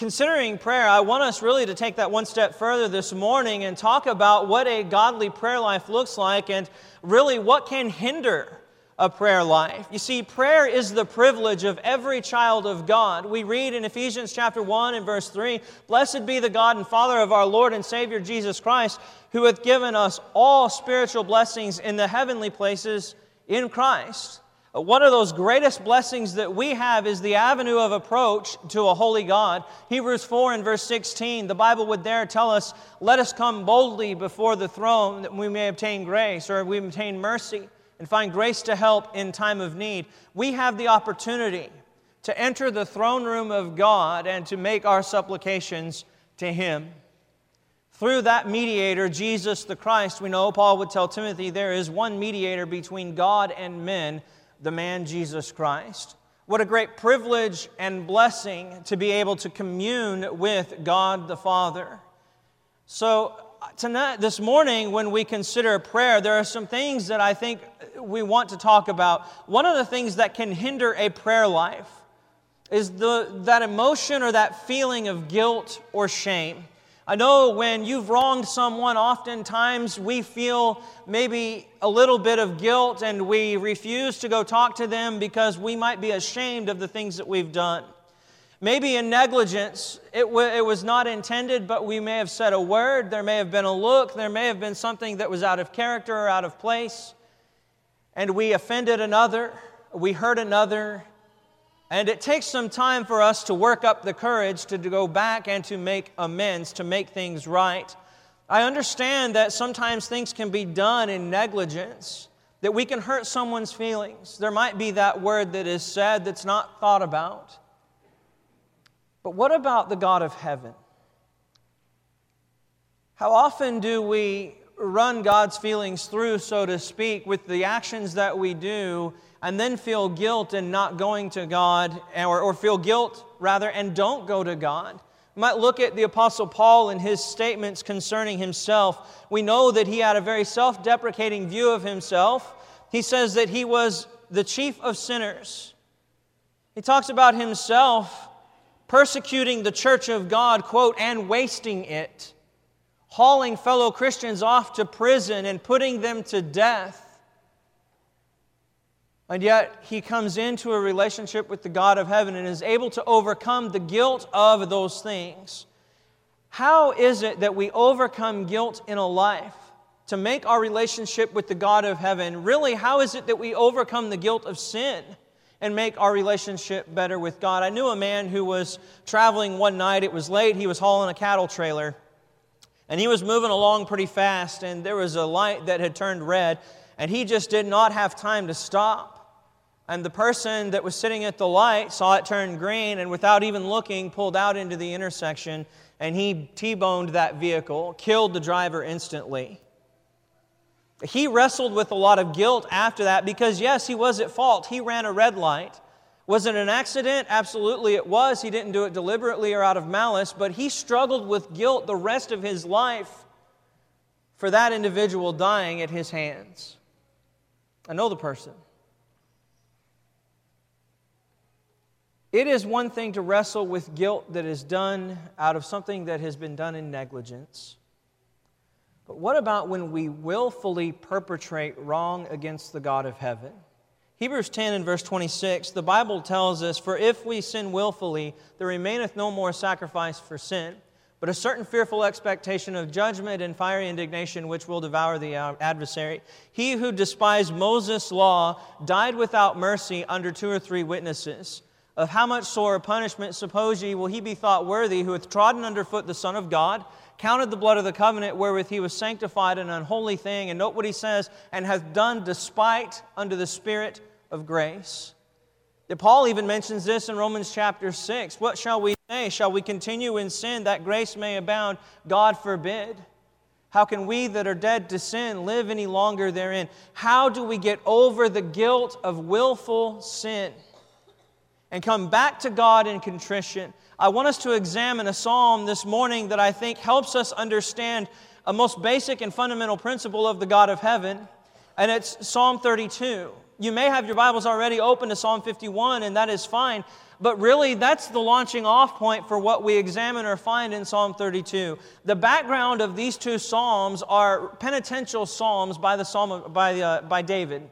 considering prayer, I want us really to take that one step further this morning and talk about what a godly prayer life looks like and really what can hinder a prayer life. You see, prayer is the privilege of every child of God. We read in Ephesians chapter 1 and verse 3 Blessed be the God and Father of our Lord and Savior Jesus Christ, who hath given us all spiritual blessings in the heavenly places in Christ. Uh, one of those greatest blessings that we have is the avenue of approach to a holy God. Hebrews 4 and verse 16, the Bible would there tell us, Let us come boldly before the throne that we may obtain grace or we obtain mercy and find grace to help in time of need, we have the opportunity to enter the throne room of God and to make our supplications to Him. Through that mediator, Jesus the Christ, we know Paul would tell Timothy there is one mediator between God and men, the man Jesus Christ. What a great privilege and blessing to be able to commune with God the Father. So, tonight, this morning, when we consider prayer, there are some things that I think we want to talk about. One of the things that can hinder a prayer life is the, that emotion or that feeling of guilt or shame. I know when you've wronged someone, oftentimes we feel maybe a little bit of guilt and we refuse to go talk to them because we might be ashamed of the things that we've done. Maybe in negligence, it, w- it was not intended, but we may have said a word, there may have been a look, there may have been something that was out of character or out of place, and we offended another, we hurt another, and it takes some time for us to work up the courage to, go back and to make amends, to make things right. I understand that sometimes things can be done in negligence, that we can hurt someone's feelings. There might be that word that is said that's not thought about. But what about the God of heaven? How often do we run God's feelings through, so to speak, with the actions that we do, and then feel guilt in not going to God, or, or feel guilt rather, and don't go to God? We might look at the Apostle Paul and his statements concerning himself. We know that he had a very self deprecating view of himself. He says that he was the chief of sinners. He talks about himself persecuting the church of God, quote, and wasting it, hauling fellow Christians off to prison and putting them to death. And yet, he comes into a relationship with the God of heaven and is able to overcome the guilt of those things. How is it that we overcome guilt in a life to make our relationship with the God of heaven? Really, how is it that we overcome the guilt of sin? and make our relationship better with God. I knew a man who was traveling one night. It was late. He was hauling a cattle trailer. And he was moving along pretty fast, and there was a light that had turned red, and he just did not have time to stop. And the person that was sitting at the light saw it turn green, and without even looking, pulled out into the intersection, and he T boned that vehicle, killed the driver instantly. He wrestled with a lot of guilt after that because, yes, he was at fault. He ran a red light. Was it an accident? Absolutely it was. He didn't do it deliberately or out of malice, but he struggled with guilt the rest of his life for that individual dying at his hands. I know the person. It is one thing to wrestle with guilt that is done out of something that has been done in negligence. But what about when we willfully perpetrate wrong against the God of heaven? Hebrews 10 and verse 26, the Bible tells us, For if we sin willfully, there remaineth no more sacrifice for sin, but a certain fearful expectation of judgment and fiery indignation which will devour the adversary. He who despised Moses' law died without mercy under two or three witnesses. Of how much sore punishment, suppose ye, will he be thought worthy who hath trodden under foot the Son of God? counted the blood of the covenant wherewith he was sanctified an unholy thing. And note what he says, and hath done despite unto the Spirit of grace. Paul even mentions this in Romans chapter 6. What shall we say? Shall we continue in sin that grace may abound? God forbid. How can we that are dead to sin live any longer therein? How do we get over the guilt of willful sin and come back to God in contrition? I want us to examine a psalm this morning that I think helps us understand a most basic and fundamental principle of the God of heaven, and it's Psalm 32. You may have your Bibles already open to Psalm 51, and that is fine. But really, that's the launching off point for what we examine or find in Psalm 32. The background of these two psalms are penitential psalms by, the psalm, by, uh, by David,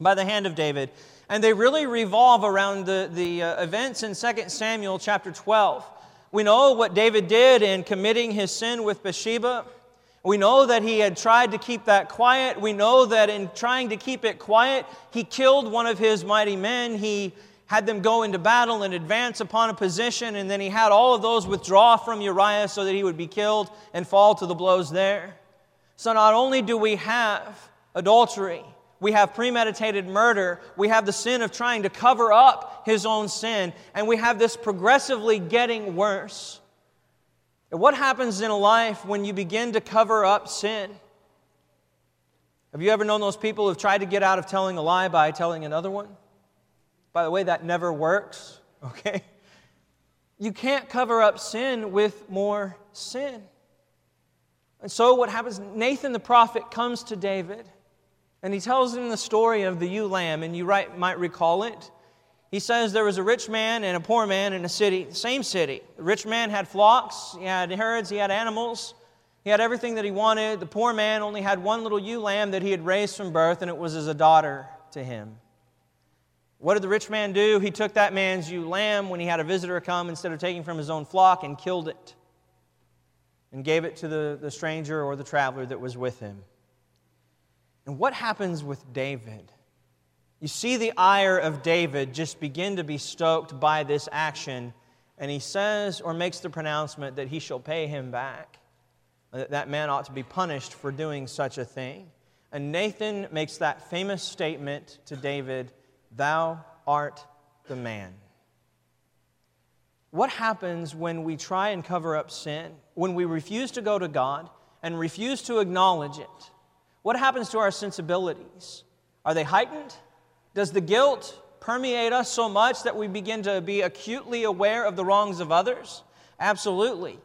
by the hand of David. And they really revolve around the, the uh, events in 2 Samuel chapter 12. We know what David did in committing his sin with Bathsheba. We know that he had tried to keep that quiet. We know that in trying to keep it quiet, he killed one of his mighty men. He had them go into battle and advance upon a position, and then he had all of those withdraw from Uriah so that he would be killed and fall to the blows there. So not only do we have adultery, we have premeditated murder, we have the sin of trying to cover up his own sin, and we have this progressively getting worse. And what happens in a life when you begin to cover up sin? Have you ever known those people who've tried to get out of telling a lie by telling another one? By the way, that never works, okay? You can't cover up sin with more sin. And so, what happens? Nathan the prophet comes to David and he tells him the story of the ewe lamb, and you might recall it. He says there was a rich man and a poor man in a city, the same city. The rich man had flocks, he had herds, he had animals, he had everything that he wanted. The poor man only had one little ewe lamb that he had raised from birth, and it was as a daughter to him. What did the rich man do? He took that man's ewe lamb when he had a visitor come instead of taking from his own flock and killed it and gave it to the, the stranger or the traveler that was with him. And what happens with David? You see the ire of David just begin to be stoked by this action, and he says or makes the pronouncement that he shall pay him back. That that man ought to be punished for doing such a thing. And Nathan makes that famous statement to David Thou art the man. What happens when we try and cover up sin, when we refuse to go to God and refuse to acknowledge it? What happens to our sensibilities? Are they heightened? Does the guilt permeate us so much that we begin to be acutely aware of the wrongs of others? Absolutely.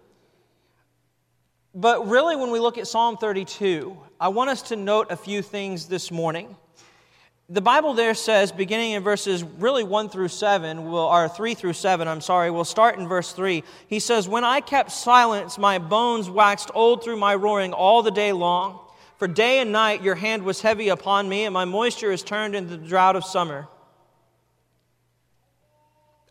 But really, when we look at Psalm 32, I want us to note a few things this morning. The Bible there says, beginning in verses really 1 through 7, we'll, or 3 through 7, I'm sorry, we'll start in verse 3. He says, When I kept silence, my bones waxed old through my roaring all the day long. For day and night your hand was heavy upon me, and my moisture is turned into the drought of summer.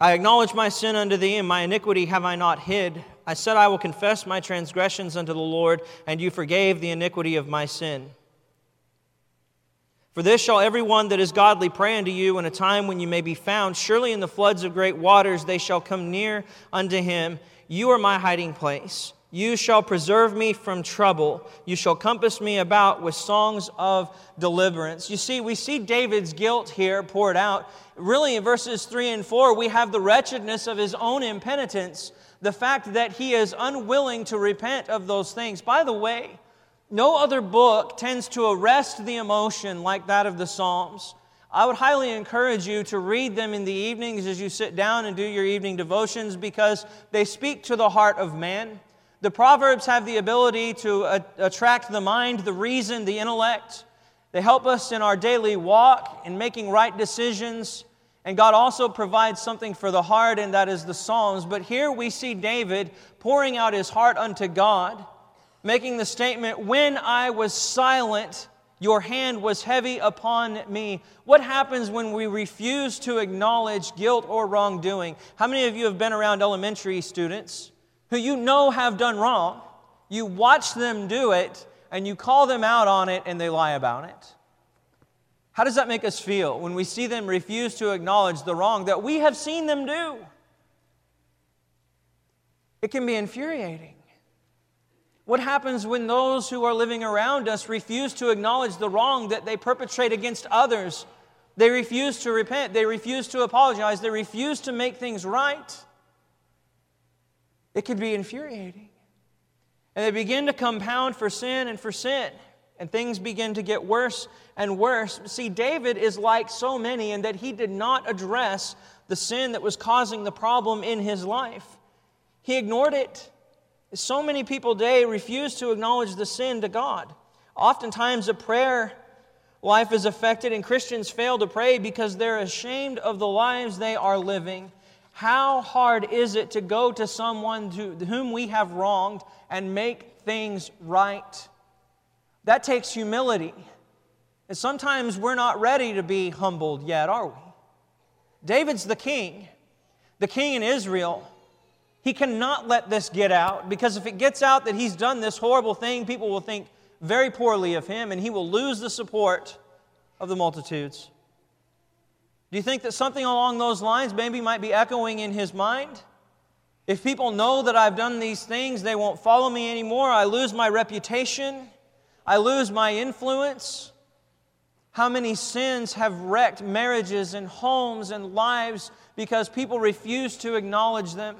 I acknowledge my sin unto thee, and my iniquity have I not hid. I said, I will confess my transgressions unto the Lord, and you forgave the iniquity of my sin. For this shall every one that is godly pray unto you in a time when you may be found. Surely in the floods of great waters they shall come near unto him. You are my hiding place. You shall preserve me from trouble. You shall compass me about with songs of deliverance. You see, we see David's guilt here poured out. Really, in verses 3 and 4, we have the wretchedness of his own impenitence, the fact that he is unwilling to repent of those things. By the way, no other book tends to arrest the emotion like that of the Psalms. I would highly encourage you to read them in the evenings as you sit down and do your evening devotions because they speak to the heart of man. The Proverbs have the ability to attract the mind, the reason, the intellect. They help us in our daily walk, in making right decisions. And God also provides something for the heart, and that is the Psalms. But here we see David pouring out his heart unto God, making the statement, When I was silent, your hand was heavy upon me. What happens when we refuse to acknowledge guilt or wrongdoing? How many of you have been around elementary students? Who you know have done wrong, you watch them do it, and you call them out on it, and they lie about it. How does that make us feel when we see them refuse to acknowledge the wrong that we have seen them do? It can be infuriating. What happens when those who are living around us refuse to acknowledge the wrong that they perpetrate against others? They refuse to repent, they refuse to apologize, they refuse to make things right. It could be infuriating. And they begin to compound for sin and for sin. And things begin to get worse and worse. See, David is like so many in that he did not address the sin that was causing the problem in his life. He ignored it. So many people today refuse to acknowledge the sin to God. Oftentimes, a prayer life is affected, and Christians fail to pray because they're ashamed of the lives they are living. How hard is it to go to someone to whom we have wronged and make things right? That takes humility. And sometimes we're not ready to be humbled yet, are we? David's the king, the king in Israel. He cannot let this get out because if it gets out that he's done this horrible thing, people will think very poorly of him and he will lose the support of the multitudes. Do you think that something along those lines maybe might be echoing in his mind? If people know that I've done these things, they won't follow me anymore. I lose my reputation. I lose my influence. How many sins have wrecked marriages and homes and lives because people refuse to acknowledge them?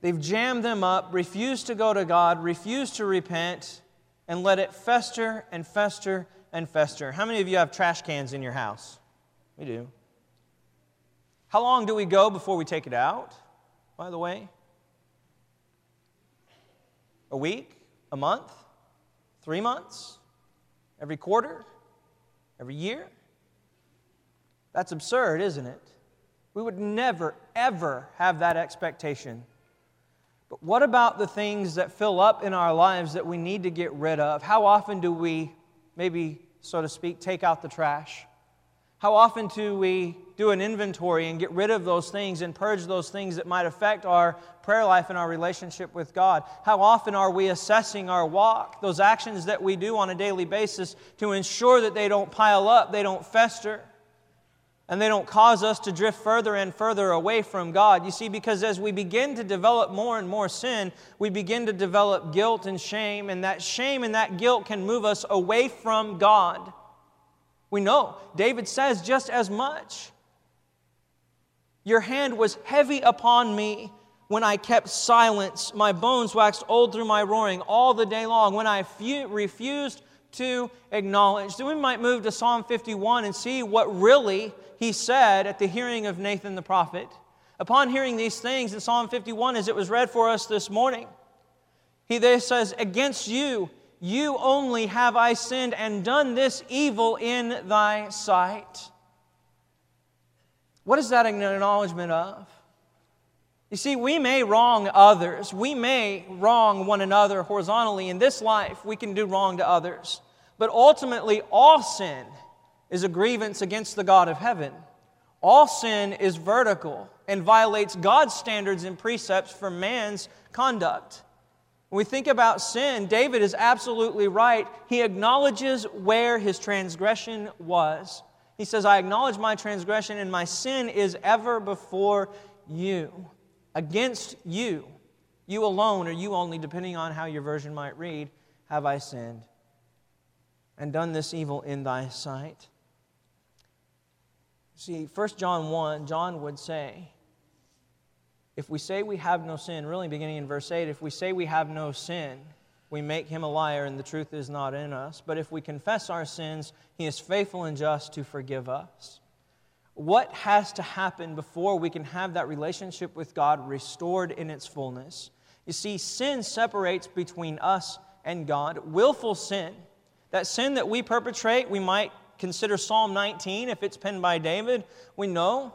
They've jammed them up, refused to go to God, refused to repent, and let it fester and fester and fester. How many of you have trash cans in your house? We do. How long do we go before we take it out, by the way? A week? A month? Three months? Every quarter? Every year? That's absurd, isn't it? We would never, ever have that expectation. But what about the things that fill up in our lives that we need to get rid of? How often do we, maybe, so to speak, take out the trash? How often do we do an inventory and get rid of those things and purge those things that might affect our prayer life and our relationship with God? How often are we assessing our walk, those actions that we do on a daily basis, to ensure that they don't pile up, they don't fester, and they don't cause us to drift further and further away from God? You see, because as we begin to develop more and more sin, we begin to develop guilt and shame, and that shame and that guilt can move us away from God. We know. David says just as much. Your hand was heavy upon me when I kept silence. My bones waxed old through my roaring all the day long. When I fu- refused to acknowledge. Then we might move to Psalm 51 and see what really he said at the hearing of Nathan the prophet. Upon hearing these things in Psalm 51, as it was read for us this morning, he there says, Against you, you only have I sinned and done this evil in thy sight. What is that an acknowledgement of? You see, we may wrong others. We may wrong one another horizontally. In this life, we can do wrong to others. But ultimately, all sin is a grievance against the God of heaven. All sin is vertical and violates God's standards and precepts for man's conduct. When we think about sin, David is absolutely right. He acknowledges where his transgression was. He says, I acknowledge my transgression, and my sin is ever before you. Against you, you alone, or you only, depending on how your version might read, have I sinned and done this evil in thy sight. See, 1 John 1, John would say, if we say we have no sin, really beginning in verse 8, if we say we have no sin, we make him a liar and the truth is not in us. But if we confess our sins, he is faithful and just to forgive us. What has to happen before we can have that relationship with God restored in its fullness? You see, sin separates between us and God. Willful sin, that sin that we perpetrate, we might consider Psalm 19 if it's penned by David. We know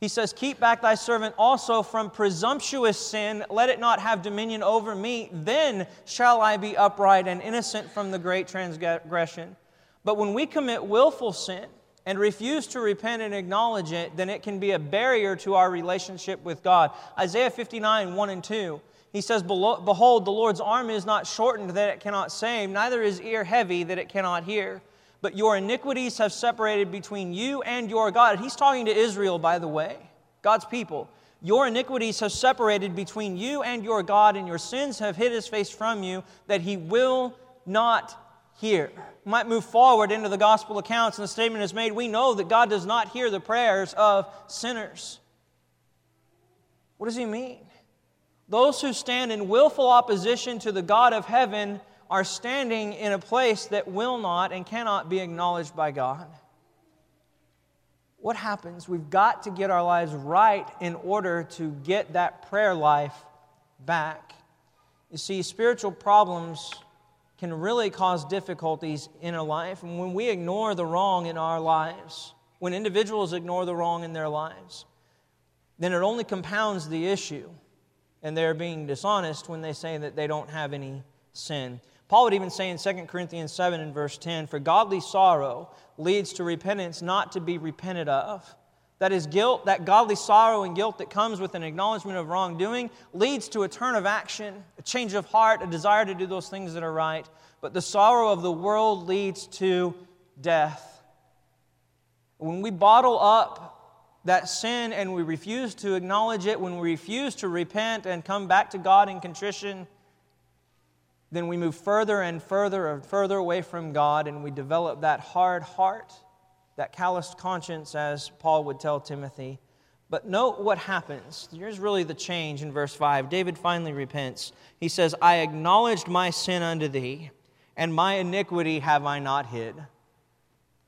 he says, Keep back thy servant also from presumptuous sin. Let it not have dominion over me. Then shall I be upright and innocent from the great transgression. But when we commit willful sin and refuse to repent and acknowledge it, then it can be a barrier to our relationship with God. Isaiah 59, 1 and 2. He says, Behold, the Lord's arm is not shortened that it cannot save, neither is ear heavy that it cannot hear but your iniquities have separated between you and your God. He's talking to Israel, by the way, God's people. Your iniquities have separated between you and your God, and your sins have hid his face from you, that he will not hear. Might move forward into the gospel accounts, and the statement is made we know that God does not hear the prayers of sinners. What does he mean? Those who stand in willful opposition to the God of heaven are standing in a place that will not and cannot be acknowledged by God. What happens? We've got to get our lives right in order to get that prayer life back. You see, spiritual problems can really cause difficulties in a life. And when we ignore the wrong in our lives, when individuals ignore the wrong in their lives, then it only compounds the issue. And they're being dishonest when they say that they don't have any sin. Paul would even say in 2 Corinthians 7 and verse 10 For godly sorrow leads to repentance not to be repented of. That is guilt, that godly sorrow and guilt that comes with an acknowledgement of wrongdoing leads to a turn of action, a change of heart, a desire to do those things that are right. But the sorrow of the world leads to death. When we bottle up that sin and we refuse to acknowledge it, when we refuse to repent and come back to God in contrition, then we move further and further and further away from God and we develop that hard heart that calloused conscience, as Paul would tell Timothy. But note what happens. Here's really the change in verse 5. David finally repents. He says, I acknowledged my sin unto thee, and my iniquity have I not hid.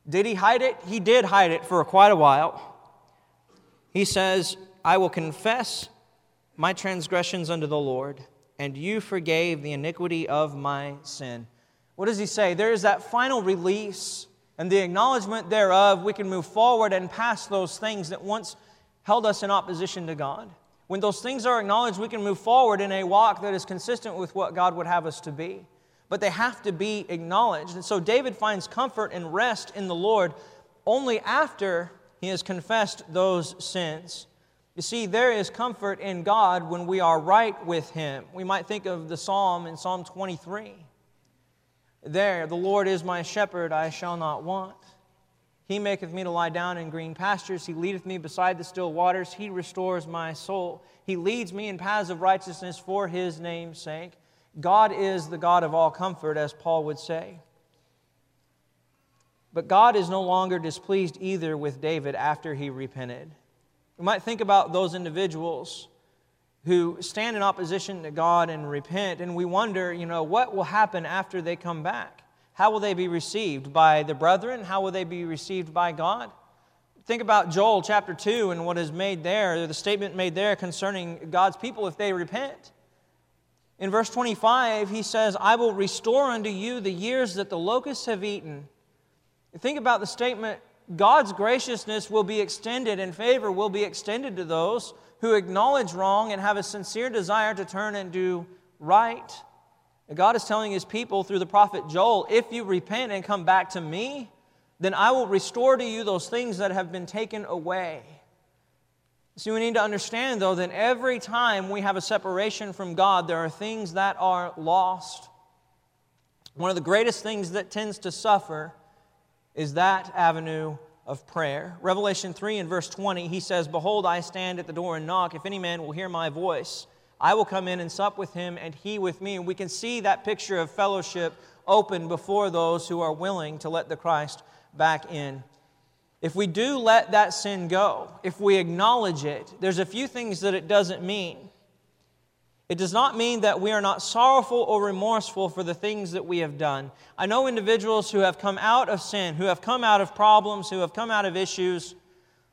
Did he hide it? He did hide it for quite a while. He says, I will confess my transgressions unto the Lord, and you forgave the iniquity of my sin. What does he say? There is that final release and the acknowledgement thereof, we can move forward and past those things that once held us in opposition to God. When those things are acknowledged, we can move forward in a walk that is consistent with what God would have us to be. But they have to be acknowledged. And so David finds comfort and rest in the Lord only after he has confessed those sins. You see, there is comfort in God when we are right with Him. We might think of the psalm in Psalm 23. There, the Lord is my shepherd, I shall not want. He maketh me to lie down in green pastures. He leadeth me beside the still waters. He restores my soul. He leads me in paths of righteousness for his name's sake. God is the God of all comfort, as Paul would say. But God is no longer displeased either with David after he repented. We might think about those individuals who stand in opposition to God and repent, and we wonder, you know, what will happen after they come back? How will they be received by the brethren? How will they be received by God? Think about Joel chapter 2 and what is made there, the statement made there concerning God's people if they repent. In verse 25, he says, I will restore unto you the years that the locusts have eaten. Think about the statement God's graciousness will be extended and favor will be extended to those who acknowledge wrong and have a sincere desire to turn and do right. God is telling his people through the prophet Joel if you repent and come back to me, then I will restore to you those things that have been taken away. See, we need to understand, though, that every time we have a separation from God, there are things that are lost. One of the greatest things that tends to suffer is that avenue of prayer. Revelation 3 and verse 20, he says, Behold, I stand at the door and knock. If any man will hear my voice, I will come in and sup with him, and he with me. And we can see that picture of fellowship open before those who are willing to let the Christ back in. If we do let that sin go, if we acknowledge it, there's a few things that it doesn't mean. It does not mean that we are not sorrowful or remorseful for the things that we have done. I know individuals who have come out of sin, who have come out of problems, who have come out of issues,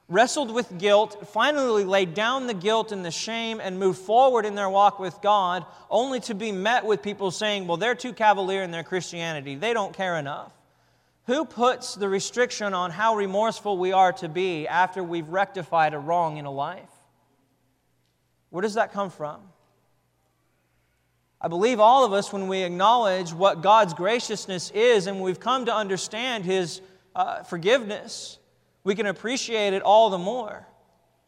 wrestled with guilt, finally laid down the guilt and the shame and moved forward in their walk with God, only to be met with people saying, well, they're too cavalier in their Christianity. They don't care enough. Who puts the restriction on how remorseful we are to be after we've rectified a wrong in a life? Where does that come from? I believe all of us, when we acknowledge what God's graciousness is and we've come to understand His uh, forgiveness, we can appreciate it all the more.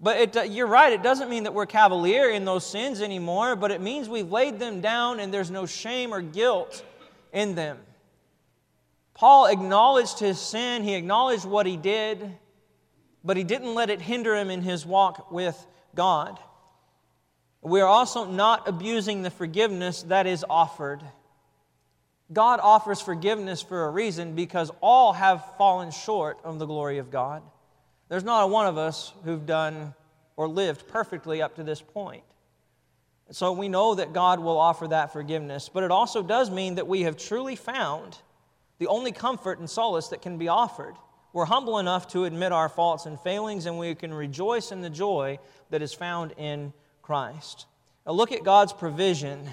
But it, uh, you're right, it doesn't mean that we're cavalier in those sins anymore, but it means we've laid them down and there's no shame or guilt in them. Paul acknowledged his sin, he acknowledged what he did, but he didn't let it hinder him in his walk with God. We are also not abusing the forgiveness that is offered. God offers forgiveness for a reason because all have fallen short of the glory of God. There's not a one of us who've done or lived perfectly up to this point. So we know that God will offer that forgiveness, but it also does mean that we have truly found the only comfort and solace that can be offered. We're humble enough to admit our faults and failings, and we can rejoice in the joy that is found in Christ. Now look at God's provision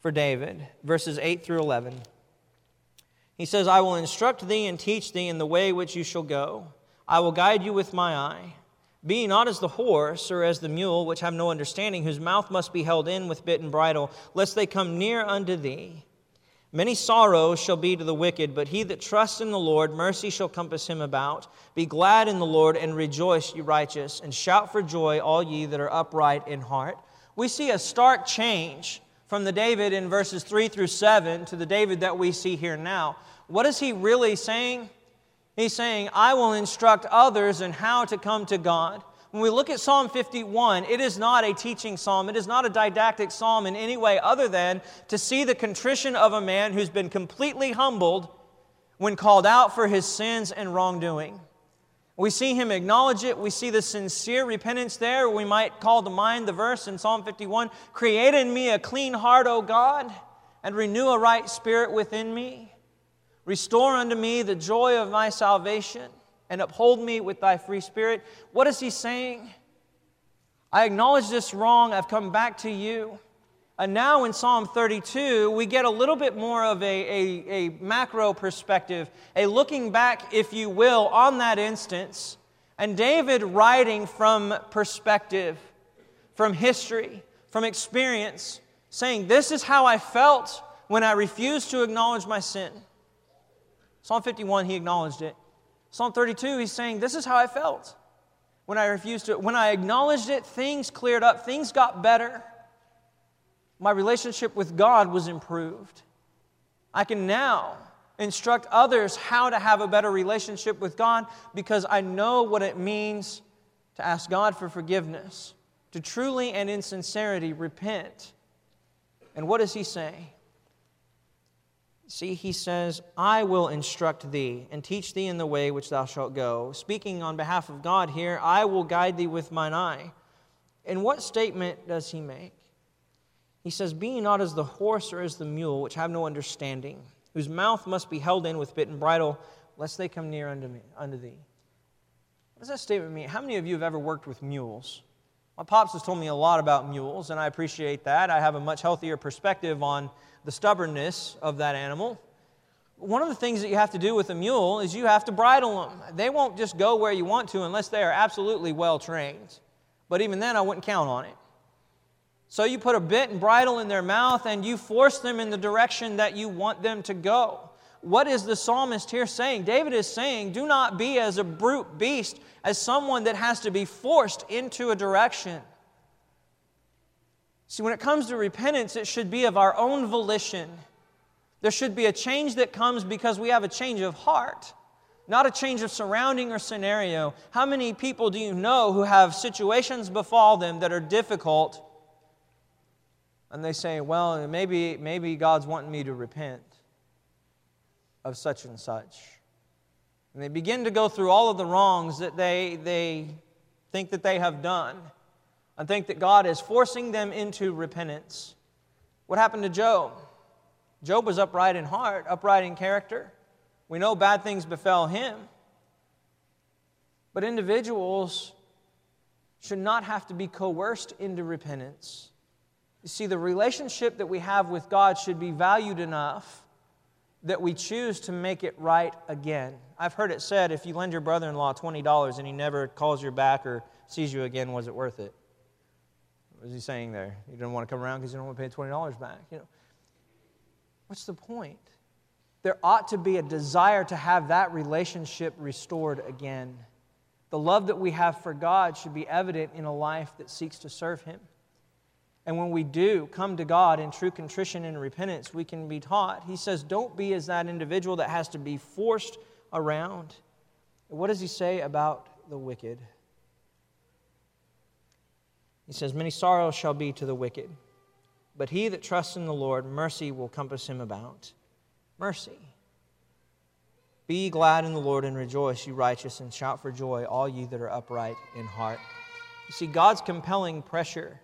for David, verses 8 through 11. He says, I will instruct thee and teach thee in the way which you shall go. I will guide you with my eye. Be not as the horse or as the mule, which have no understanding, whose mouth must be held in with bit and bridle, lest they come near unto thee. Many sorrows shall be to the wicked, but he that trusts in the Lord, mercy shall compass him about. Be glad in the Lord and rejoice, ye righteous, and shout for joy, all ye that are upright in heart. We see a stark change from the David in verses 3 through 7 to the David that we see here now. What is he really saying? He's saying, I will instruct others in how to come to God. When we look at Psalm 51, it is not a teaching psalm. It is not a didactic psalm in any way other than to see the contrition of a man who's been completely humbled when called out for his sins and wrongdoing. We see him acknowledge it. We see the sincere repentance there. We might call to mind the verse in Psalm 51 Create in me a clean heart, O God, and renew a right spirit within me. Restore unto me the joy of my salvation and uphold me with thy free spirit. What is he saying? I acknowledge this wrong. I've come back to you. And now in Psalm 32, we get a little bit more of a, a, a, macro perspective, a looking back, if you will, on that instance. And David writing from perspective, from history, from experience, saying, This is how I felt when I refused to acknowledge my sin. Psalm 51, he acknowledged it. Psalm 32, he's saying, This is how I felt. When I refused to, when I acknowledged it, things cleared up, things got better. My relationship with God was improved. I can now instruct others how to have a better relationship with God because I know what it means to ask God for forgiveness, to truly and in sincerity repent. And what does he say? See, he says, I will instruct thee and teach thee in the way which thou shalt go. Speaking on behalf of God here, I will guide thee with mine eye. And what statement does he make? He says, Be not as the horse or as the mule, which have no understanding, whose mouth must be held in with bit and bridle, lest they come near unto, me, unto thee. What does that statement mean? How many of you have ever worked with mules? My pops has told me a lot about mules, and I appreciate that. I have a much healthier perspective on the stubbornness of that animal. One of the things that you have to do with a mule is you have to bridle them. They won't just go where you want to unless they are absolutely well trained. But even then, I wouldn't count on it. So you put a bit and bridle in their mouth and you force them in the direction that you want them to go. What is the psalmist here saying? David is saying, Do not be as a brute beast, as someone that has to be forced into a direction. See, when it comes to repentance, it should be of our own volition. There should be a change that comes because we have a change of heart, not a change of surrounding or scenario. How many people do you know who have situations befall them that are difficult? And they say, well, maybe, maybe God's wanting me to repent of such and such. And they begin to go through all of the wrongs that they, they think that they have done and think that God is forcing them into repentance. What happened to Job? Job was upright in heart, upright in character. We know bad things befell him. But individuals should not have to be coerced into repentance. You see, the relationship that we have with God should be valued enough that we choose to make it right again. I've heard it said if you lend your brother in law $20 and he never calls you back or sees you again, was it worth it? What is he saying there? You don't want to come around because you don't want to pay $20 back. You know, what's the point? There ought to be a desire to have that relationship restored again. The love that we have for God should be evident in a life that seeks to serve Him. And when we do come to God in true contrition and repentance, we can be taught. He says, Don't be as that individual that has to be forced around. What does He say about the wicked? He says, Many sorrows shall be to the wicked, but he that trusts in the Lord, mercy will compass him about. Mercy. Be glad in the Lord and rejoice, you righteous, and shout for joy, all you that are upright in heart. You see, God's compelling pressure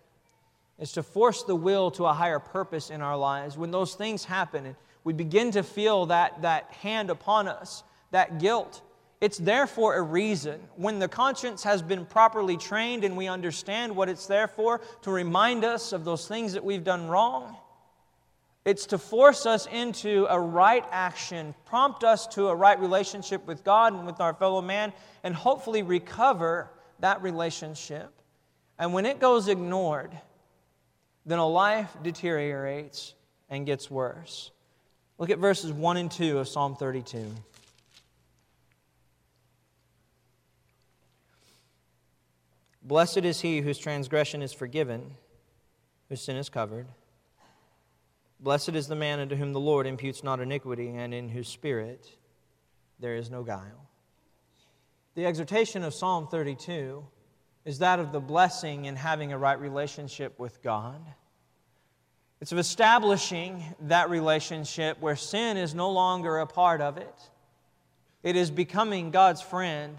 is to force the will to a higher purpose in our lives. When those things happen and we begin to feel that, that hand upon us, that guilt, it's there for a reason. When the conscience has been properly trained and we understand what it's there for, to remind us of those things that we've done wrong, It's to force us into a right action, prompt us to a right relationship with God and with our fellow man, and hopefully recover that relationship. And when it goes ignored, then a life deteriorates and gets worse. Look at verses 1 and 2 of Psalm 32. Blessed is he whose transgression is forgiven, whose sin is covered. Blessed is the man unto whom the Lord imputes not iniquity, and in whose spirit there is no guile. The exhortation of Psalm 32 is that of the blessing in having a right relationship with God. It's of establishing that relationship where sin is no longer a part of it. It is becoming God's friend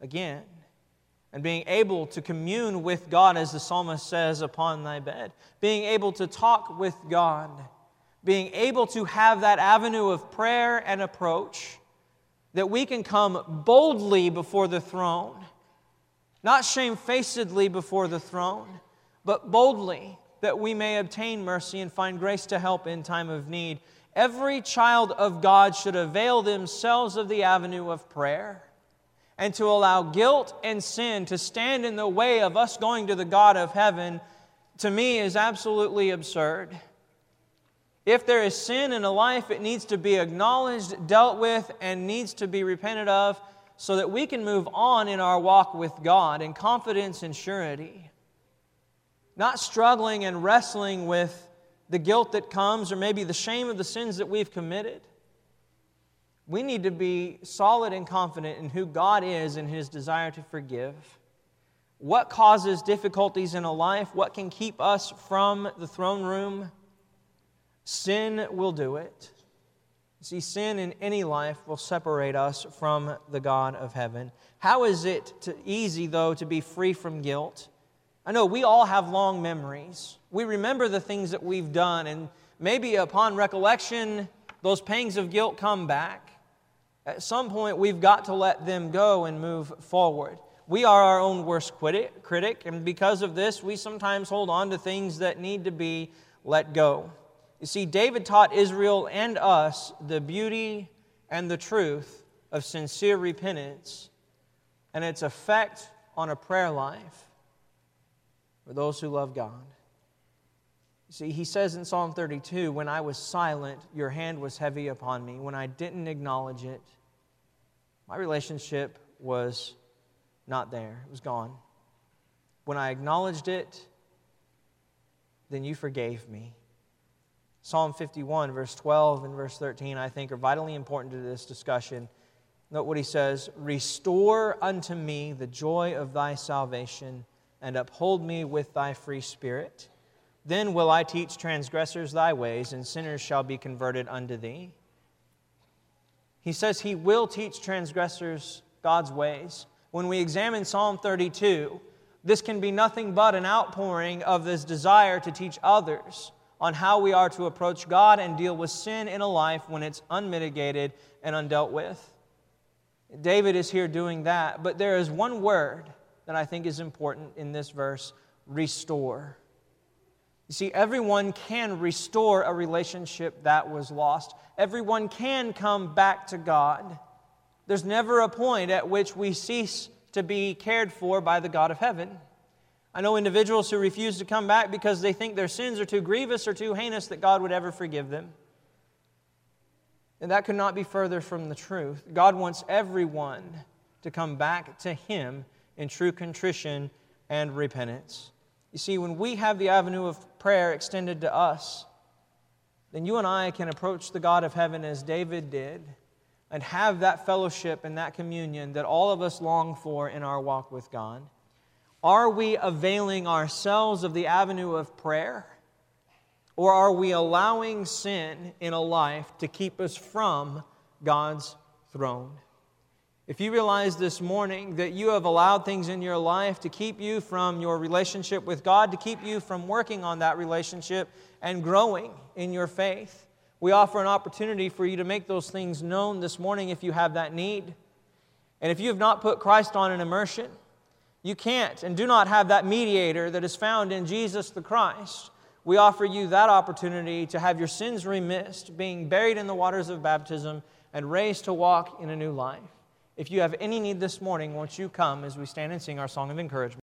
again and being able to commune with God, as the psalmist says, upon thy bed, being able to talk with God, being able to have that avenue of prayer and approach, that we can come boldly before the throne, not shamefacedly before the throne, but boldly, that we may obtain mercy and find grace to help in time of need. Every child of God should avail themselves of the avenue of prayer and to allow guilt and sin to stand in the way of us going to the God of heaven, to me is absolutely absurd. If there is sin in a life, it needs to be acknowledged, dealt with, and needs to be repented of so that we can move on in our walk with God in confidence and surety. Not struggling and wrestling with the guilt that comes or maybe the shame of the sins that we've committed. We need to be solid and confident in who God is and his desire to forgive. What causes difficulties in a life? What can keep us from the throne room? Sin will do it. See, sin in any life will separate us from the God of heaven. How is it to, easy, though, to be free from guilt? I know we all have long memories. We remember the things that we've done, and maybe upon recollection, those pangs of guilt come back. At some point, we've got to let them go and move forward. We are our own worst critic, and because of this, we sometimes hold on to things that need to be let go. You see, David taught Israel and us the beauty and the truth of sincere repentance and its effect on a prayer life for those who love God. See, he says in Psalm 32 When I was silent, your hand was heavy upon me. When I didn't acknowledge it, my relationship was not there, it was gone. When I acknowledged it, then you forgave me. Psalm 51, verse 12 and verse 13, I think are vitally important to this discussion. Note what he says Restore unto me the joy of thy salvation, and uphold me with thy free spirit. Then will I teach transgressors thy ways, and sinners shall be converted unto thee. He says he will teach transgressors God's ways. When we examine Psalm 32, this can be nothing but an outpouring of this desire to teach others on how we are to approach God and deal with sin in a life when it's unmitigated and undealt with. David is here doing that, but there is one word that I think is important in this verse restore. You see, everyone can restore a relationship that was lost. Everyone can come back to God. There's never a point at which we cease to be cared for by the God of heaven. I know individuals who refuse to come back because they think their sins are too grievous or too heinous that God would ever forgive them. And that could not be further from the truth. God wants everyone to come back to Him in true contrition and repentance. You see, when we have the avenue of prayer extended to us, then you and I can approach the God of heaven as David did and have that fellowship and that communion that all of us long for in our walk with God. Are we availing ourselves of the avenue of prayer? Or are we allowing sin in a life to keep us from God's throne? If you realize this morning that you have allowed things in your life to keep you from your relationship with God, to keep you from working on that relationship and growing in your faith, we offer an opportunity for you to make those things known this morning if you have that need. And if you have not put Christ on an immersion, you can't and do not have that mediator that is found in Jesus the Christ we offer you that opportunity to have your sins remissed, being buried in the waters of baptism, and raised to walk in a new life. If you have any need this morning, won't you come as we stand and sing our song of encouragement?